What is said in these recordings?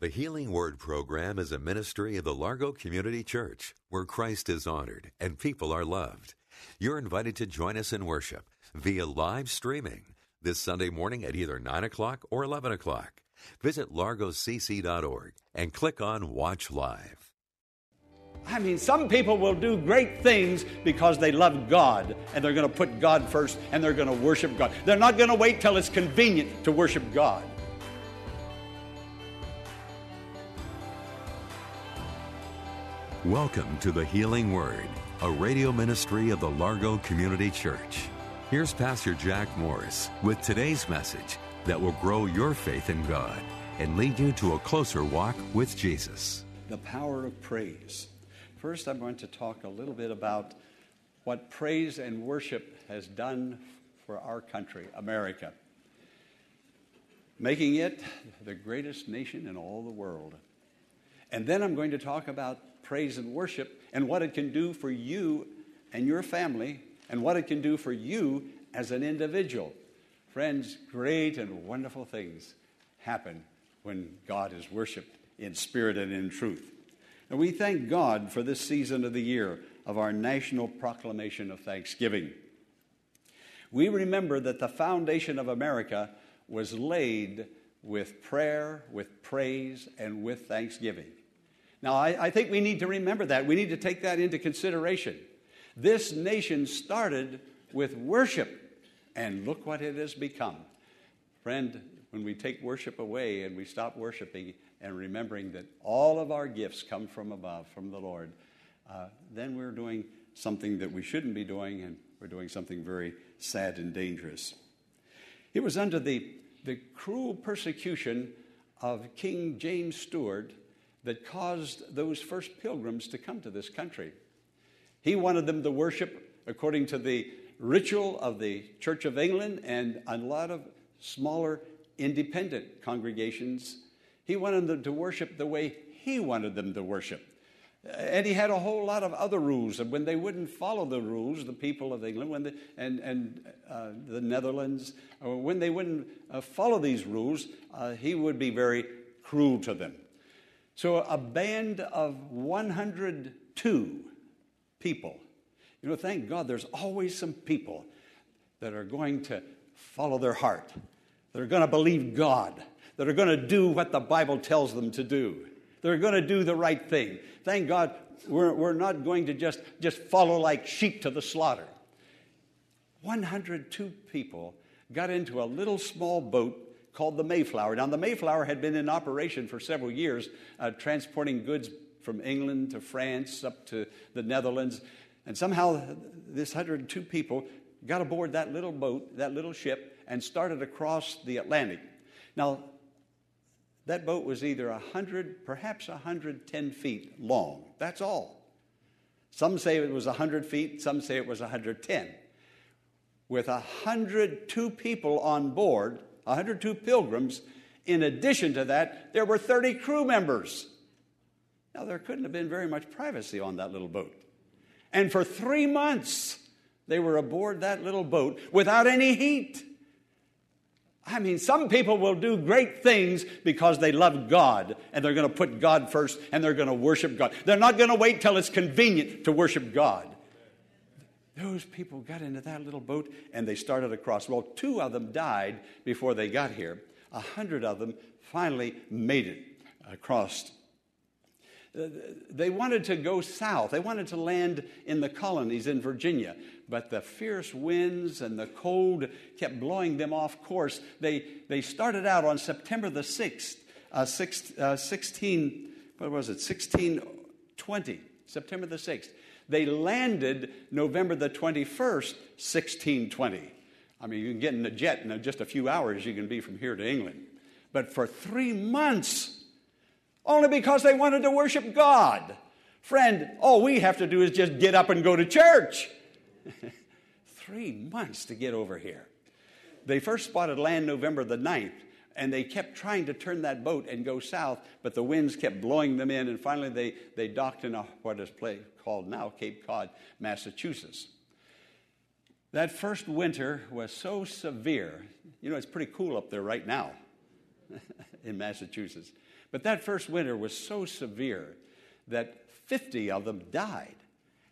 The Healing Word program is a ministry of the Largo Community Church where Christ is honored and people are loved. You're invited to join us in worship via live streaming this Sunday morning at either 9 o'clock or 11 o'clock. Visit largocc.org and click on Watch Live. I mean, some people will do great things because they love God and they're going to put God first and they're going to worship God. They're not going to wait till it's convenient to worship God. Welcome to the Healing Word, a radio ministry of the Largo Community Church. Here's Pastor Jack Morris with today's message that will grow your faith in God and lead you to a closer walk with Jesus. The power of praise. First, I'm going to talk a little bit about what praise and worship has done for our country, America, making it the greatest nation in all the world. And then I'm going to talk about praise and worship and what it can do for you and your family and what it can do for you as an individual. Friends, great and wonderful things happen when God is worshiped in spirit and in truth. And we thank God for this season of the year of our national proclamation of thanksgiving. We remember that the foundation of America was laid with prayer, with praise, and with thanksgiving. Now, I, I, think we need to remember that. We need to take that into consideration. This nation started with worship, and look what it has become. Friend, when we take worship away and we stop worshiping and remembering that all of our gifts come from above, from the Lord, uh, then we're doing something that we shouldn't be doing, and we're doing something very sad and dangerous. It was under the, the cruel persecution of King James Stuart that caused those first pilgrims to come to this country. He wanted them to worship according to the ritual of the Church of England and a lot of smaller independent congregations. He wanted them to worship the way he wanted them to worship. And he had a whole lot of other rules. And when they wouldn't follow the rules, the people of England when they, and, and uh, the Netherlands, when they wouldn't uh, follow these rules, uh, he would be very cruel to them. So, a band of 102 people. You know, thank God there's always some people that are going to follow their heart, that are going to believe God, that are going to do what the Bible tells them to do. They're going to do the right thing. Thank God we're, we're not going to just, just follow like sheep to the slaughter. 102 people got into a little small boat called the Mayflower. Now, the Mayflower had been in operation for several years, uh, transporting goods from England to France up to the Netherlands. And somehow, this 102 people got aboard that little boat, that little ship, and started across the Atlantic. Now, that boat was either 100, perhaps 110 feet long. That's all. Some say it was 100 feet, some say it was 110. With 102 people on board, 102 pilgrims. In addition to that, there were 30 crew members. Now, there couldn't have been very much privacy on that little boat. And for three months, they were aboard that little boat without any heat. I mean, some people will do great things because they love God and they're going to put God first and they're going to worship God. They're not going to wait till it's convenient to worship God. Those people got into that little boat and they started across. Well, two of them died before they got here. A hundred of them finally made it across. Uh, they wanted to go south. They wanted to land in the colonies in Virginia, but the fierce winds and the cold kept blowing them off course. They, they started out on September the 6th, uh, six, uh, 16, what was it, 1620, September the 6th. They landed November the 21st, 1620. I mean, you can get in a jet in just a few hours, you can be from here to England. But for three months, Only because they wanted to worship God. Friend, all we have to do is just get up and go to church. Three months to get over here. They first spotted land November the 9th, and they kept trying to turn that boat and go south, but the winds kept blowing them in, and finally they, they docked in a, what is called now Cape Cod, Massachusetts. That first winter was so severe. You know, it's pretty cool up there right now in Massachusetts. But that first winter was so severe that 50 of them died.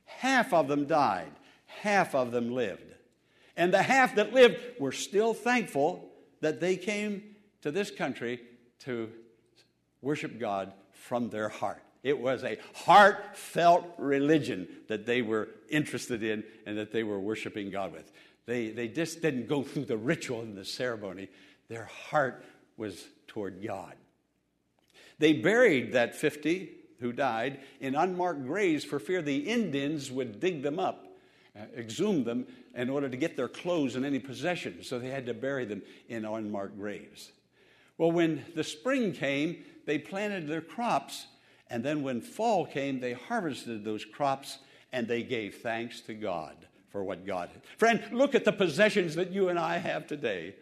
Half of them died, half of them lived. And the half that lived were still thankful that they came to this country to worship God from their heart. It was a heartfelt religion that they were interested in and that they were worshiping God with. They, they just didn't go through the ritual and the ceremony, their heart was toward God. They buried that 50 who died in unmarked graves for fear the Indians would dig them up, uh, exhume them in order to get their clothes and any possessions. So they had to bury them in unmarked graves. Well, when the spring came, they planted their crops and then when fall came, they harvested those crops and they gave thanks to God for what God had. Friend, look at the possessions that you and I have today.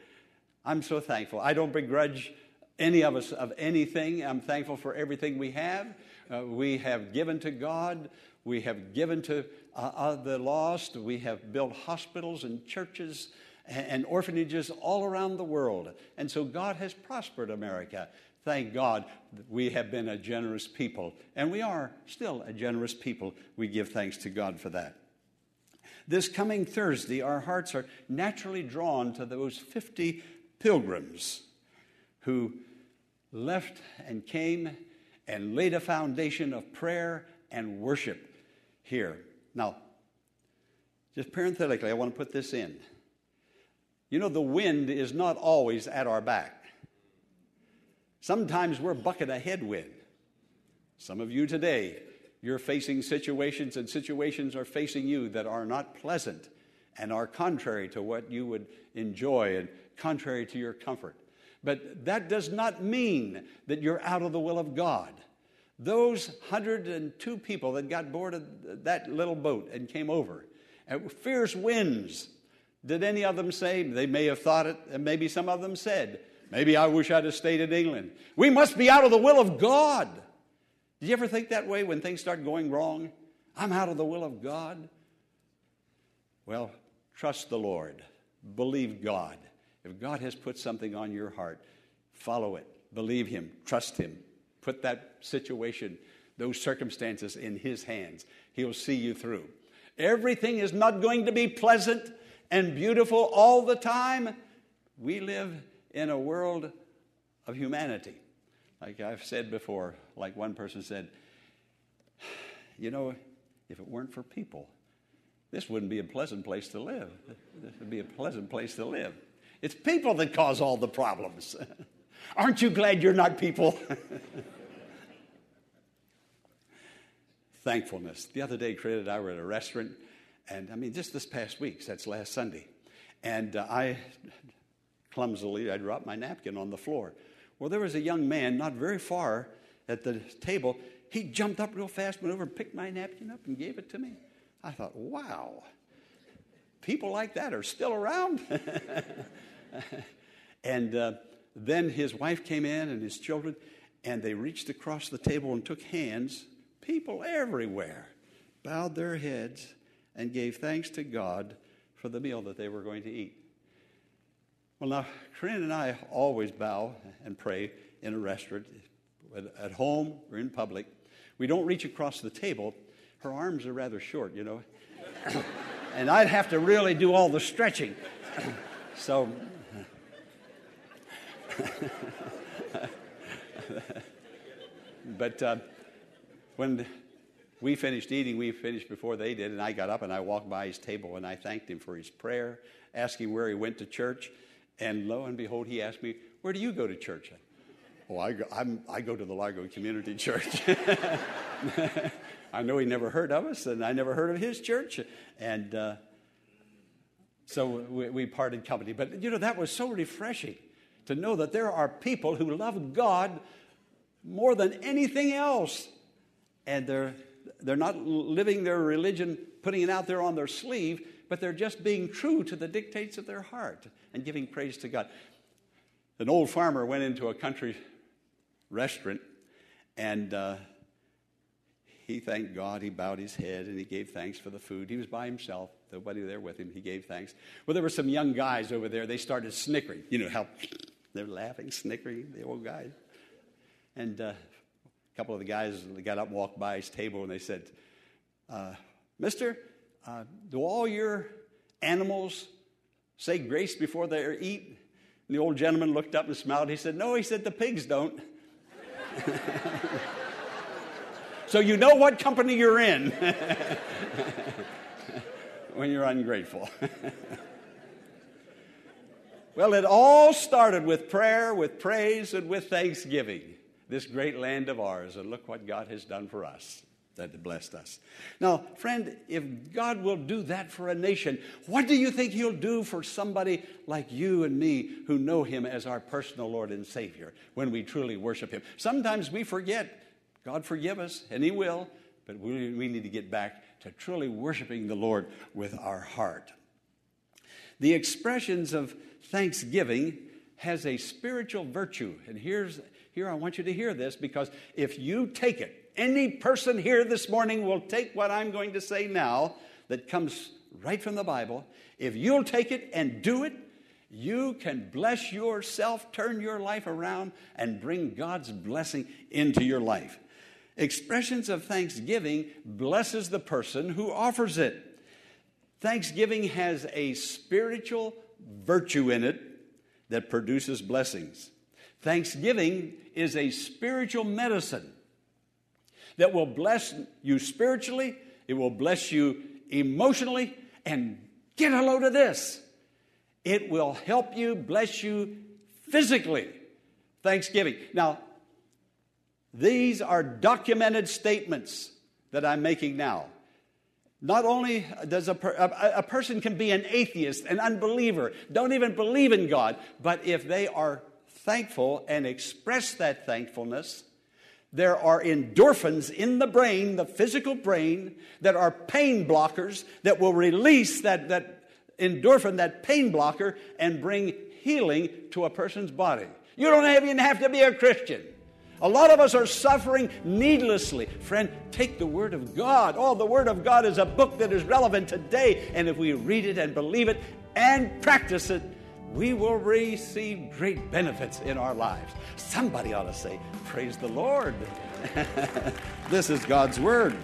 I'm so thankful. I don't begrudge any of us of anything. I'm thankful for everything we have. Uh, we have given to God. We have given to uh, uh, the lost. We have built hospitals and churches and, orphanages all around the world. And so God has prospered America. Thank God we have been a generous people, and we are still a generous people. We give thanks to God for that. This coming Thursday, our hearts are naturally drawn to those 50 pilgrims who left and came and laid a foundation of prayer and worship here. Now, just parenthetically, I want to put this in. You know, the wind is not always at our back. Sometimes we're bucket of headwind. Some of you today, you're facing situations, and situations are facing you that are not pleasant and are contrary to what you would enjoy and contrary to your comfort. But that does not mean that you're out of the will of God. Those 102 people that got board of that little boat and came over, at fierce winds, did any of them say, they may have thought it, and maybe some of them said, Maybe I wish I'd have stayed in England. We must be out of the will of God. Did you ever think that way when things start going wrong? I'm out of the will of God. Well, trust the Lord. Believe God. If God has put something on your heart, follow it. Believe Him. Trust Him. Put that situation, those circumstances in His hands. He'll see you through. Everything is not going to be pleasant and beautiful all the time. We live in a world of humanity. Like I've said before, like one person said, you know, if it weren't for people, this wouldn't be a pleasant place to live. This would be a pleasant place to live. It's people that cause all the problems. Aren't you glad you're not people? Thankfulness. The other day, Craig and I were at a restaurant, and I mean, just this past week, so that's last Sunday. And uh, I clumsily, I dropped my napkin on the floor. Well, there was a young man not very far at the table. He jumped up real fast, went over and picked my napkin up and gave it to me. I thought, wow, people like that are still around. and uh, then his wife came in and his children, and they reached across the table and took hands. People everywhere bowed their heads and gave thanks to God for the meal that they were going to eat. Well, now, Corinne and I always bow and pray in a restaurant, at home or in public. We don't reach across the table. Her arms are rather short, you know. and I'd have to really do all the stretching. so, but uh, when we finished eating, we finished before they did, and I got up and I walked by his table and I thanked him for his prayer, asking where he went to church. And lo and behold, he asked me, Where do you go to church? Oh, I go, I'm, I go to the Largo Community Church. I know he never heard of us, and I never heard of his church. And uh, so we, we parted company. But, you know, that was so refreshing to know that there are people who love God more than anything else. And they're, they're not living their religion, putting it out there on their sleeve, but they're just being true to the dictates of their heart and giving praise to God. An old farmer went into a country restaurant and uh, he thanked God. He bowed his head and he gave thanks for the food. He was by himself, nobody there with him. He gave thanks. Well, there were some young guys over there. They started snickering. You know how they're laughing, snickering, the old guys. And uh, a couple of the guys got up and walked by his table and they said, uh, Mister, uh, do all your animals say grace before they eat? And the old gentleman looked up and smiled. He said, No, he said, the pigs don't. so you know what company you're in when you're ungrateful. well, it all started with prayer, with praise, and with thanksgiving. This great land of ours, and look what God has done for us that blessed us. Now, friend, if God will do that for a nation, what do you think He'll do for somebody like you and me who know Him as our personal Lord and Savior when we truly worship Him? Sometimes we forget. God forgive us, and He will, but we, we need to get back to truly worshiping the Lord with our heart. The expressions of thanksgiving has a spiritual virtue, and here's here I want you to hear this because if you take it any person here this morning will take what I'm going to say now, that comes right from the Bible. If you'll take it and do it, you can bless yourself, turn your life around, and bring God's blessing into your life. Expressions of thanksgiving blesses the person who offers it. Thanksgiving has a spiritual virtue in it that produces blessings. Thanksgiving is a spiritual medicine that will bless you spiritually, it will bless you emotionally, and get a load of this. It will help you, bless you physically. Thanksgiving. Now, these are documented statements that I'm making now. Not only does a, per, a, a, person can be an atheist, an unbeliever, don't even believe in God, but if they are thankful and express that thankfulness, there are endorphins in the brain, the physical brain, that are pain blockers that will release that, that endorphin, that pain blocker, and bring healing to a person's body. You don't even have to be a Christian. A lot of us are suffering needlessly. Friend, take the Word of God. Oh, the Word of God is a book that is relevant today, and if we read it and believe it and practice it, we will receive great benefits in our lives. Somebody ought to say, Praise the Lord. this is God's Word.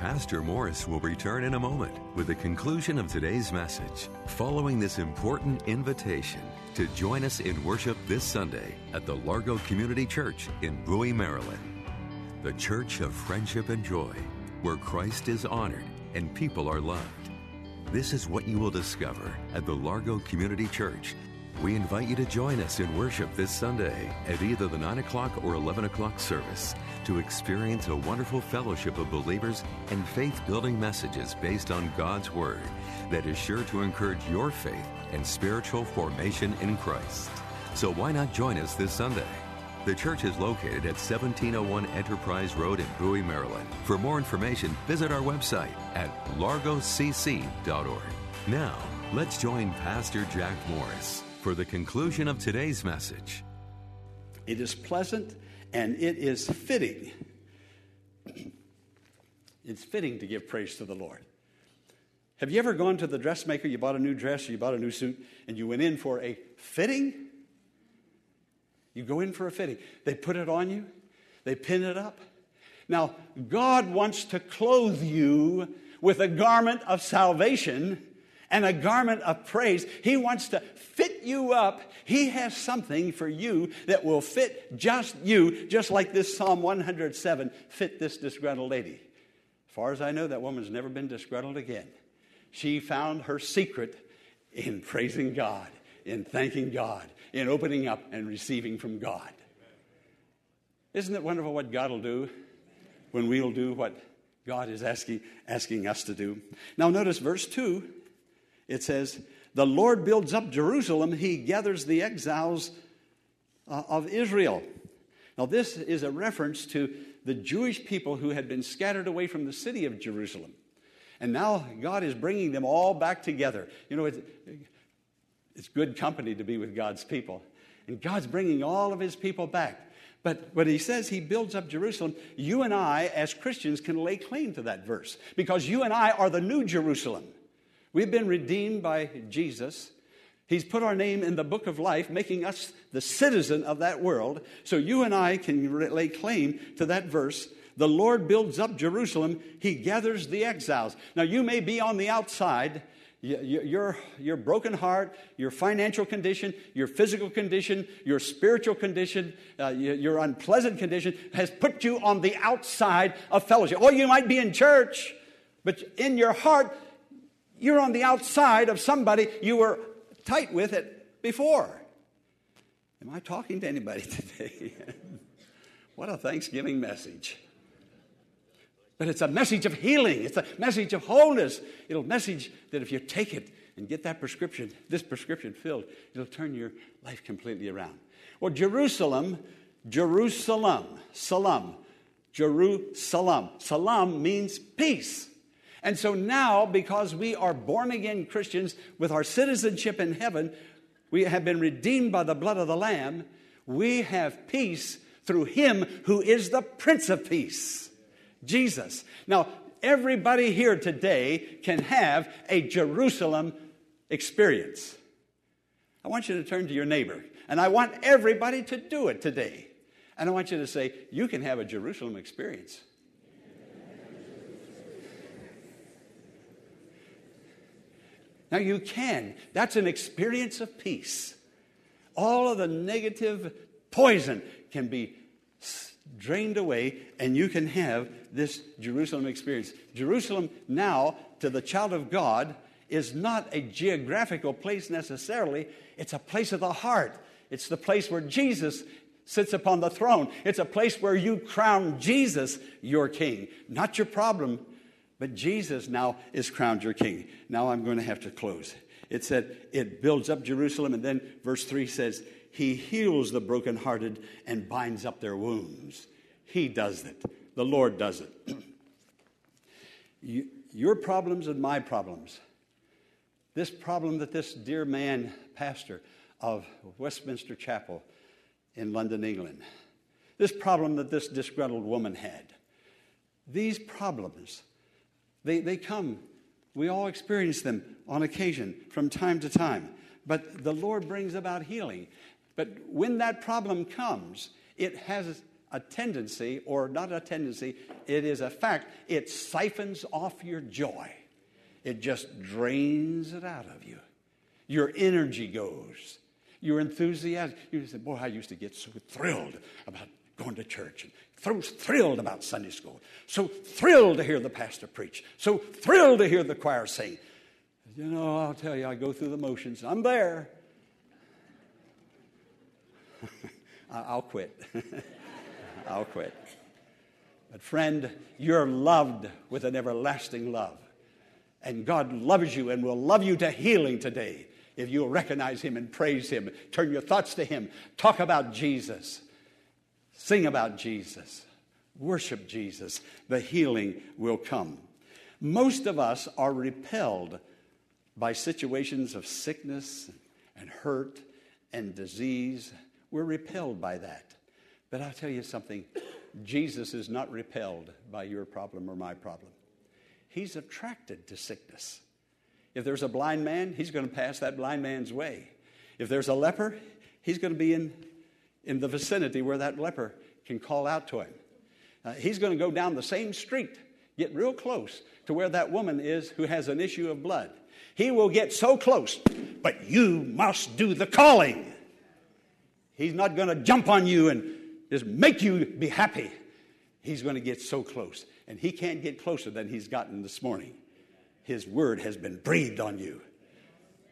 Pastor Morris will return in a moment with the conclusion of today's message, following this important invitation to join us in worship this Sunday at the Largo Community Church in Bowie, Maryland. The church of friendship and joy, where Christ is honored and people are loved. This is what you will discover at the Largo Community Church. We invite you to join us in worship this Sunday at either the 9 o'clock or 11 o'clock service to experience a wonderful fellowship of believers and faith building messages based on God's Word that is sure to encourage your faith and spiritual formation in Christ. So why not join us this Sunday? The church is located at 1701 Enterprise Road in Bowie, Maryland. For more information, visit our website at largocc.org. Now, let's join Pastor Jack Morris for the conclusion of today's message. It is pleasant and it is fitting. it's fitting to give praise to the Lord. Have you ever gone to the dressmaker, you bought a new dress, or you bought a new suit, and you went in for a fitting? You go in for a fitting. They put it on you, they pin it up. Now, God wants to clothe you with a garment of salvation and a garment of praise. He wants to fit you up. He has something for you that will fit just you, just like this Psalm 107 fit this disgruntled lady. As far as I know, that woman's never been disgruntled again. She found her secret in praising God, in thanking God, in opening up and receiving from God. Isn't it wonderful what God will do when we'll do what God is asking, asking us to do? Now, notice verse 2 it says, The Lord builds up Jerusalem, he gathers the exiles uh, of Israel. Now, this is a reference to the Jewish people who had been scattered away from the city of Jerusalem. And now God is bringing them all back together. You know, it's, good company to be with God's people. And God's bringing all of his people back. But when he says he builds up Jerusalem, you and I, as Christians, can lay claim to that verse because you and I are the new Jerusalem. We've been redeemed by Jesus. He's put our name in the book of life, making us the citizen of that world. So you and I can lay claim to that verse. The Lord builds up Jerusalem, He gathers the exiles. Now, you may be on the outside, your, your broken heart, your financial condition, your physical condition, your spiritual condition, uh, your unpleasant condition has put you on the outside of fellowship. Or you might be in church, but in your heart, you're on the outside of somebody you were tight with it before. Am I talking to anybody today? what a Thanksgiving message. But it's a message of healing, it's a message of wholeness. It'll message that if you take it and get that prescription, this prescription filled, it'll turn your life completely around. Well, Jerusalem, Jerusalem, Salam, Jerusalem. Salam means peace. And so now, because we are born again Christians with our citizenship in heaven, we have been redeemed by the blood of the Lamb, we have peace through Him who is the Prince of Peace, Jesus. Now, everybody here today can have a Jerusalem experience. I want you to turn to your neighbor, and I want everybody to do it today. And I want you to say, You can have a Jerusalem experience. Now, you can. That's an experience of peace. All of the negative poison can be drained away, and you can have this Jerusalem experience. Jerusalem, now, to the child of God, is not a geographical place necessarily, it's a place of the heart. It's the place where Jesus sits upon the throne. It's a place where you crown Jesus your king, not your problem, but Jesus now is crowned your king. Now I'm going to have to close. It said it builds up Jerusalem, and then verse 3 says, He heals the brokenhearted and binds up their wounds. He does it. The Lord does it. you, your problems and my problems. This problem that this dear man, pastor of Westminster Chapel in London, England, this problem that this disgruntled woman had, these problems they, they come. We all experience them on occasion from time to time. But the Lord brings about healing. But when that problem comes, it has a tendency, or not a tendency, it is a fact, it siphons off your joy. It just drains it out of you. Your energy goes. Your enthusiasm. You say, Boy, I used to get so thrilled about going to church and so thrilled about Sunday school, so thrilled to hear the pastor preach, so thrilled to hear the choir sing. You know, I'll tell you, I go through the motions. I'm there. I'll quit. I'll quit. But, friend, you're loved with an everlasting love. And God loves you and will love you to healing today if you'll recognize Him and praise Him. Turn your thoughts to Him. Talk about Jesus. Sing about Jesus. Worship Jesus. The healing will come. Most of us are repelled by situations of sickness and hurt and disease. We're repelled by that. But I'll tell you something Jesus is not repelled by your problem or my problem. He's attracted to sickness. If there's a blind man, he's going to pass that blind man's way. If there's a leper, he's going to be in in the vicinity where that leper can call out to him. Uh, he's going to go down the same street, get real close to where that woman is who has an issue of blood. He will get so close, but you must do the calling. He's not going to jump on you and just make you be happy. He's going to get so close. And he can't get closer than he's gotten this morning. His word has been breathed on you.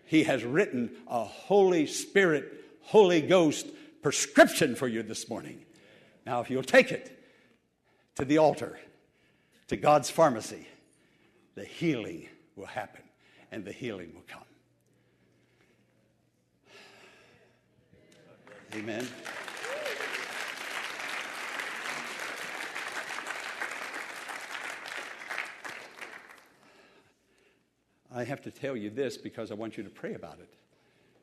He has written a Holy Spirit, Holy Ghost prescription for you this morning. Now, if you'll take it to the altar, to God's pharmacy, the healing will happen and the healing will come. Amen. I have to tell you this because I want you to pray about it.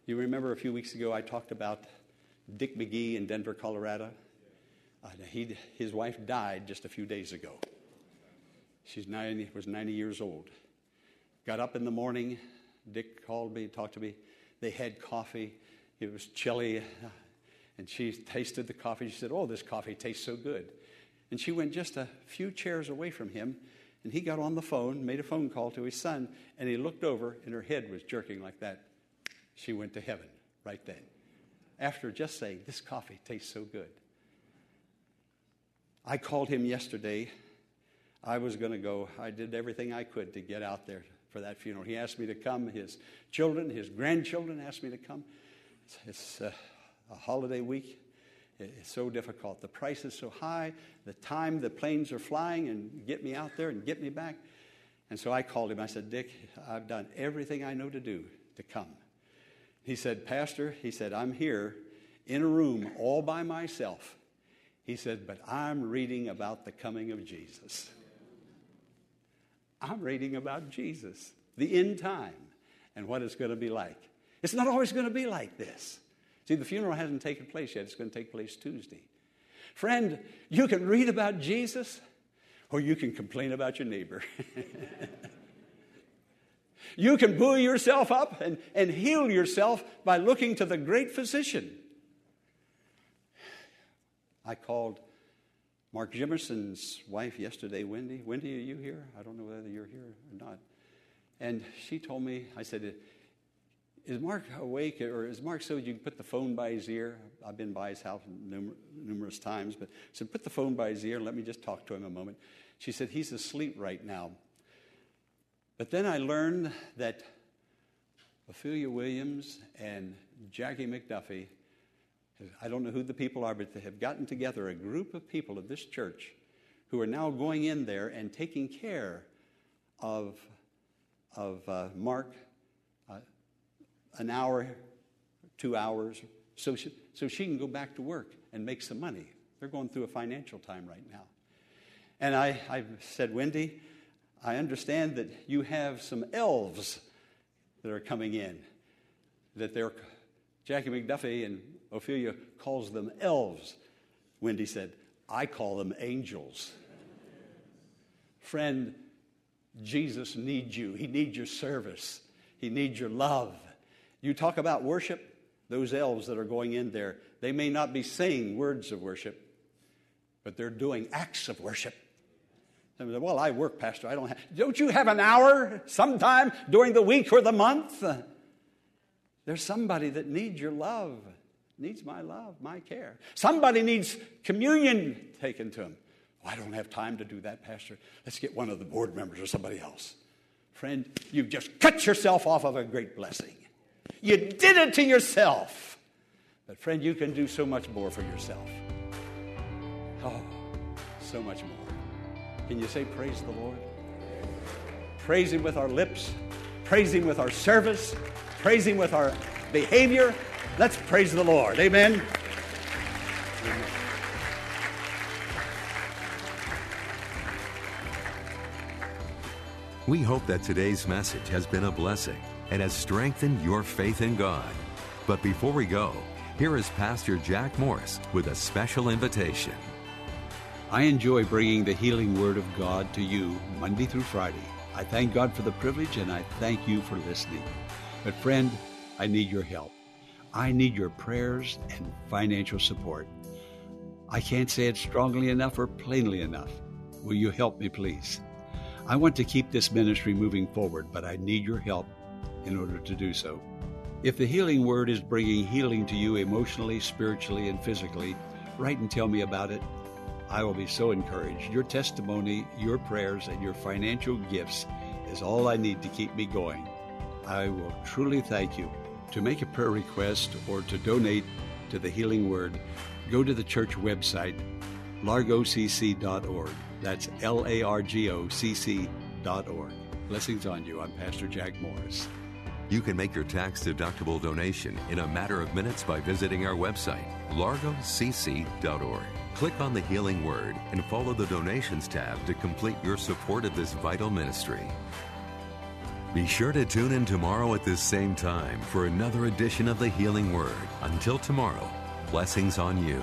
You remember a few weeks ago I talked about Dick McGee in Denver, Colorado? Uh, he, his wife died just a few days ago. She was 90 years old. Got up in the morning. Dick called me, talked to me. They had coffee. It was chilly and she tasted the coffee. She said, Oh, this coffee tastes so good. And she went just a few chairs away from him. And he got on the phone, made a phone call to his son. And he looked over, and her head was jerking like that. She went to heaven right then. After just saying, This coffee tastes so good. I called him yesterday I was going to go. I did everything I could to get out there for that funeral. He asked me to come. His children, his grandchildren asked me to come. It's, uh, a holiday week. It's so difficult. The price is so high. The time the planes are flying and get me out there and get me back. And so I called him. I said, Dick, I've done everything I know to do to come. He said, Pastor, he said, I'm here in a room all by myself. He said, but I'm reading about the coming of Jesus. I'm reading about Jesus, the end time, and what it's going to be like. It's not always going to be like this. See, the funeral hasn't taken place yet, it's going to take place Tuesday. Friend, you can read about Jesus, or you can complain about your neighbor. you can buoy yourself up and, and heal yourself by looking to the great physician. I called Mark Jimerson's wife yesterday, Wendy. Wendy, are you here? I don't know whether you're here or not. And she told me, I said, Is Mark awake? Or is Mark so you can put the phone by his ear? I've been by his house numer- numerous times, but I said, Put the phone by his ear and let me just talk to him a moment. She said, He's asleep right now. But then I learned that Ophelia Williams and Jackie McDuffie I don't know who the people are, but they have gotten together a group of people of this church who are now going in there and taking care of, of uh, Mark uh, an hour, two hours, so she, so she can go back to work and make some money. They're going through a financial time right now. And I, I said, Wendy, I understand that you have some elves that are coming in, that they're Jackie McDuffie and Ophelia calls them elves. Wendy said, I call them angels. Friend, Jesus needs you. He needs your service. He needs your love. You talk about worship, those elves that are going in there, they may not be saying words of worship, but they're doing acts of worship. Well, I work, Pastor. I don't have. Don't you have an hour sometime during the week or the month? There's somebody that needs your love needs my love, my care. Somebody needs communion taken to him. Oh, I don't have time to do that, Pastor. Let's get one of the board members or somebody else. Friend, you've just cut yourself off of a great blessing. You did it to yourself. But, friend, you can do so much more for yourself. Oh, so much more. Can you say, Praise the Lord? Praise Him with our lips, praise Him with our service, praise Him with our behavior, Let's praise the Lord. Amen. We hope that today's message has been a blessing and has strengthened your faith in God. But before we go, here is Pastor Jack Morris with a special invitation. I enjoy bringing the healing word of God to you Monday through Friday. I thank God for the privilege and I thank you for listening. But, friend, I need your help. I need your prayers and financial support. I can't say it strongly enough or plainly enough. Will you help me, please? I want to keep this ministry moving forward, but I need your help in order to do so. If the healing word is bringing healing to you emotionally, spiritually, and physically, write and tell me about it. I will be so encouraged. Your testimony, your prayers, and your financial gifts is all I need to keep me going. I will truly thank you to make a prayer request or to donate to the Healing Word, go to the church website, largocc.org. That's L A R G O C C dot org. Blessings on you. I'm Pastor Jack Morris. You can make your tax deductible donation in a matter of minutes by visiting our website, largocc.org. Click on the Healing Word and follow the Donations tab to complete your support of this vital ministry. Be sure to tune in tomorrow at this same time for another edition of the Healing Word. Until tomorrow, blessings on you.